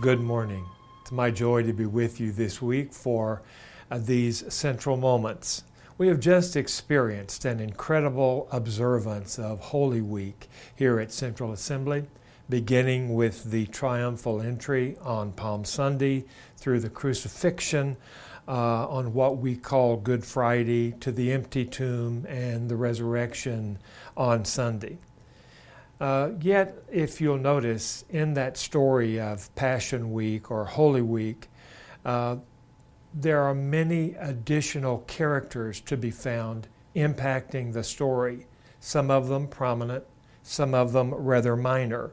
Good morning. It's my joy to be with you this week for uh, these central moments. We have just experienced an incredible observance of Holy Week here at Central Assembly, beginning with the triumphal entry on Palm Sunday through the crucifixion uh, on what we call Good Friday to the empty tomb and the resurrection on Sunday. Uh, yet, if you'll notice in that story of Passion Week or Holy Week, uh, there are many additional characters to be found impacting the story, some of them prominent, some of them rather minor.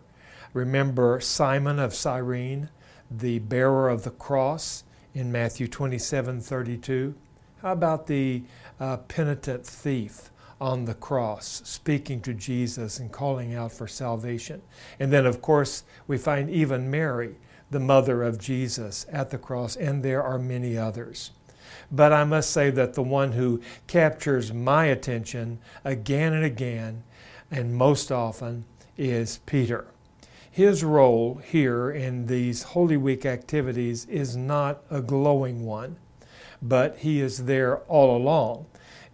Remember Simon of Cyrene, the bearer of the cross in Matthew 27 32? How about the uh, penitent thief on the cross, speaking to Jesus and calling out for salvation? And then, of course, we find even Mary the mother of Jesus at the cross, and there are many others. But I must say that the one who captures my attention again and again, and most often, is Peter. His role here in these Holy Week activities is not a glowing one, but he is there all along,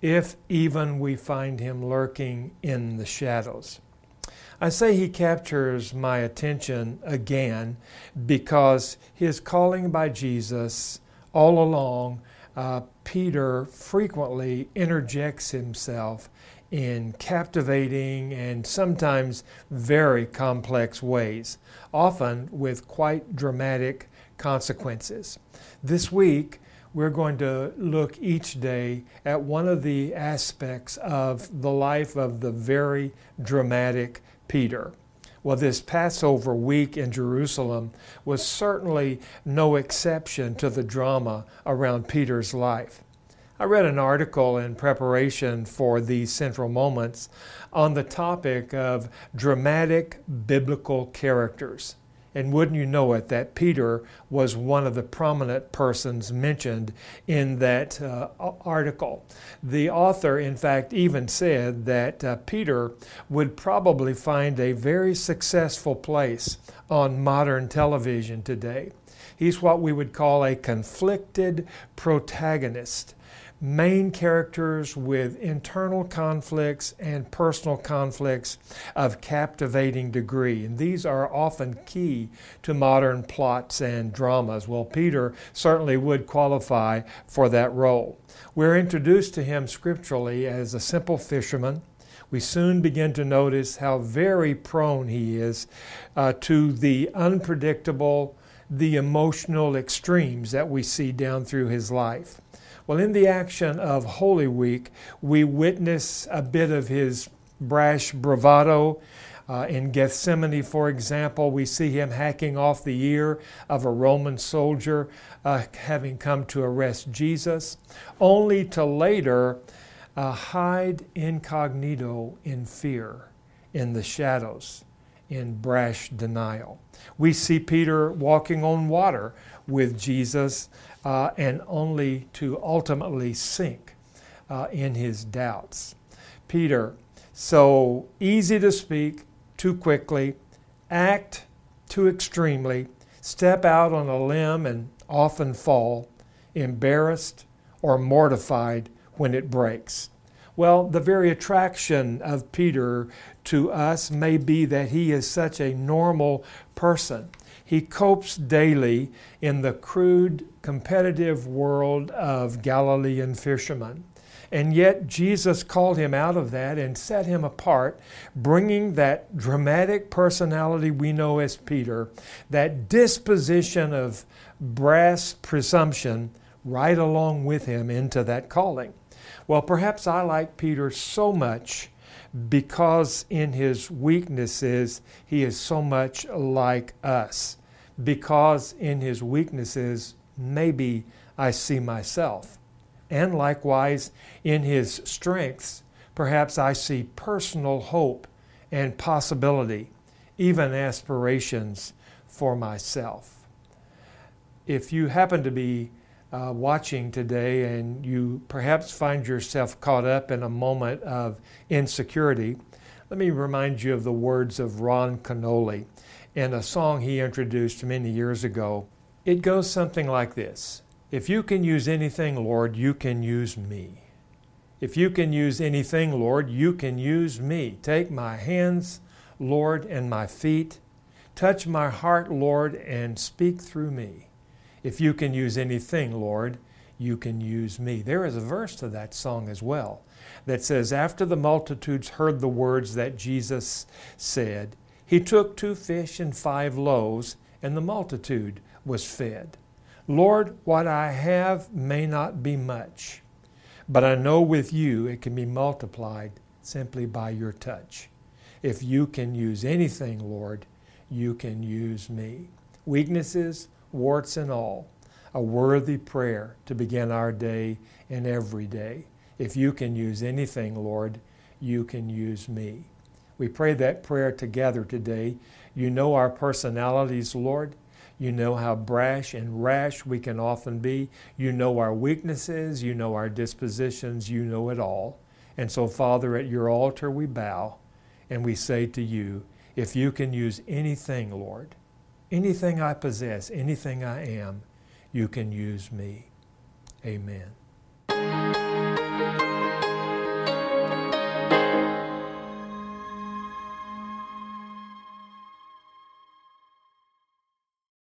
if even we find him lurking in the shadows. I say he captures my attention again because his calling by Jesus all along, uh, Peter frequently interjects himself in captivating and sometimes very complex ways, often with quite dramatic consequences. This week, we're going to look each day at one of the aspects of the life of the very dramatic Peter. Well, this Passover week in Jerusalem was certainly no exception to the drama around Peter's life. I read an article in preparation for these central moments on the topic of dramatic biblical characters. And wouldn't you know it, that Peter was one of the prominent persons mentioned in that uh, article. The author, in fact, even said that uh, Peter would probably find a very successful place on modern television today. He's what we would call a conflicted protagonist main characters with internal conflicts and personal conflicts of captivating degree. And these are often key to modern plots and dramas. Well, Peter certainly would qualify for that role. We're introduced to him scripturally as a simple fisherman. We soon begin to notice how very prone he is uh, to the unpredictable, the emotional extremes that we see down through his life. Well, in the action of Holy Week, we witness a bit of his brash bravado. Uh, in Gethsemane, for example, we see him hacking off the ear of a Roman soldier uh, having come to arrest Jesus, only to later uh, hide incognito in fear, in the shadows, in brash denial. We see Peter walking on water with Jesus uh, and only to ultimately sink uh, in his doubts. Peter, so easy to speak too quickly, act too extremely, step out on a limb and often fall, embarrassed or mortified when it breaks. Well, the very attraction of Peter to us may be that he is such a normal person. He copes daily in the crude, competitive world of Galilean fishermen. And yet, Jesus called him out of that and set him apart, bringing that dramatic personality we know as Peter, that disposition of brass presumption, right along with him into that calling. Well, perhaps I like Peter so much because in his weaknesses, he is so much like us. Because in his weaknesses, maybe I see myself. And likewise, in his strengths, perhaps I see personal hope and possibility, even aspirations for myself. If you happen to be uh, watching today and you perhaps find yourself caught up in a moment of insecurity, let me remind you of the words of Ron Kenoly in a song he introduced many years ago. It goes something like this If you can use anything, Lord, you can use me. If you can use anything, Lord, you can use me. Take my hands, Lord, and my feet. Touch my heart, Lord, and speak through me. If you can use anything, Lord, you can use me. There is a verse to that song as well that says, After the multitudes heard the words that Jesus said, he took two fish and five loaves, and the multitude was fed. Lord, what I have may not be much, but I know with you it can be multiplied simply by your touch. If you can use anything, Lord, you can use me. Weaknesses, warts, and all, a worthy prayer to begin our day and every day. If you can use anything, Lord, you can use me. We pray that prayer together today. You know our personalities, Lord. You know how brash and rash we can often be. You know our weaknesses. You know our dispositions. You know it all. And so, Father, at your altar we bow and we say to you, if you can use anything, Lord, anything I possess, anything I am, you can use me. Amen.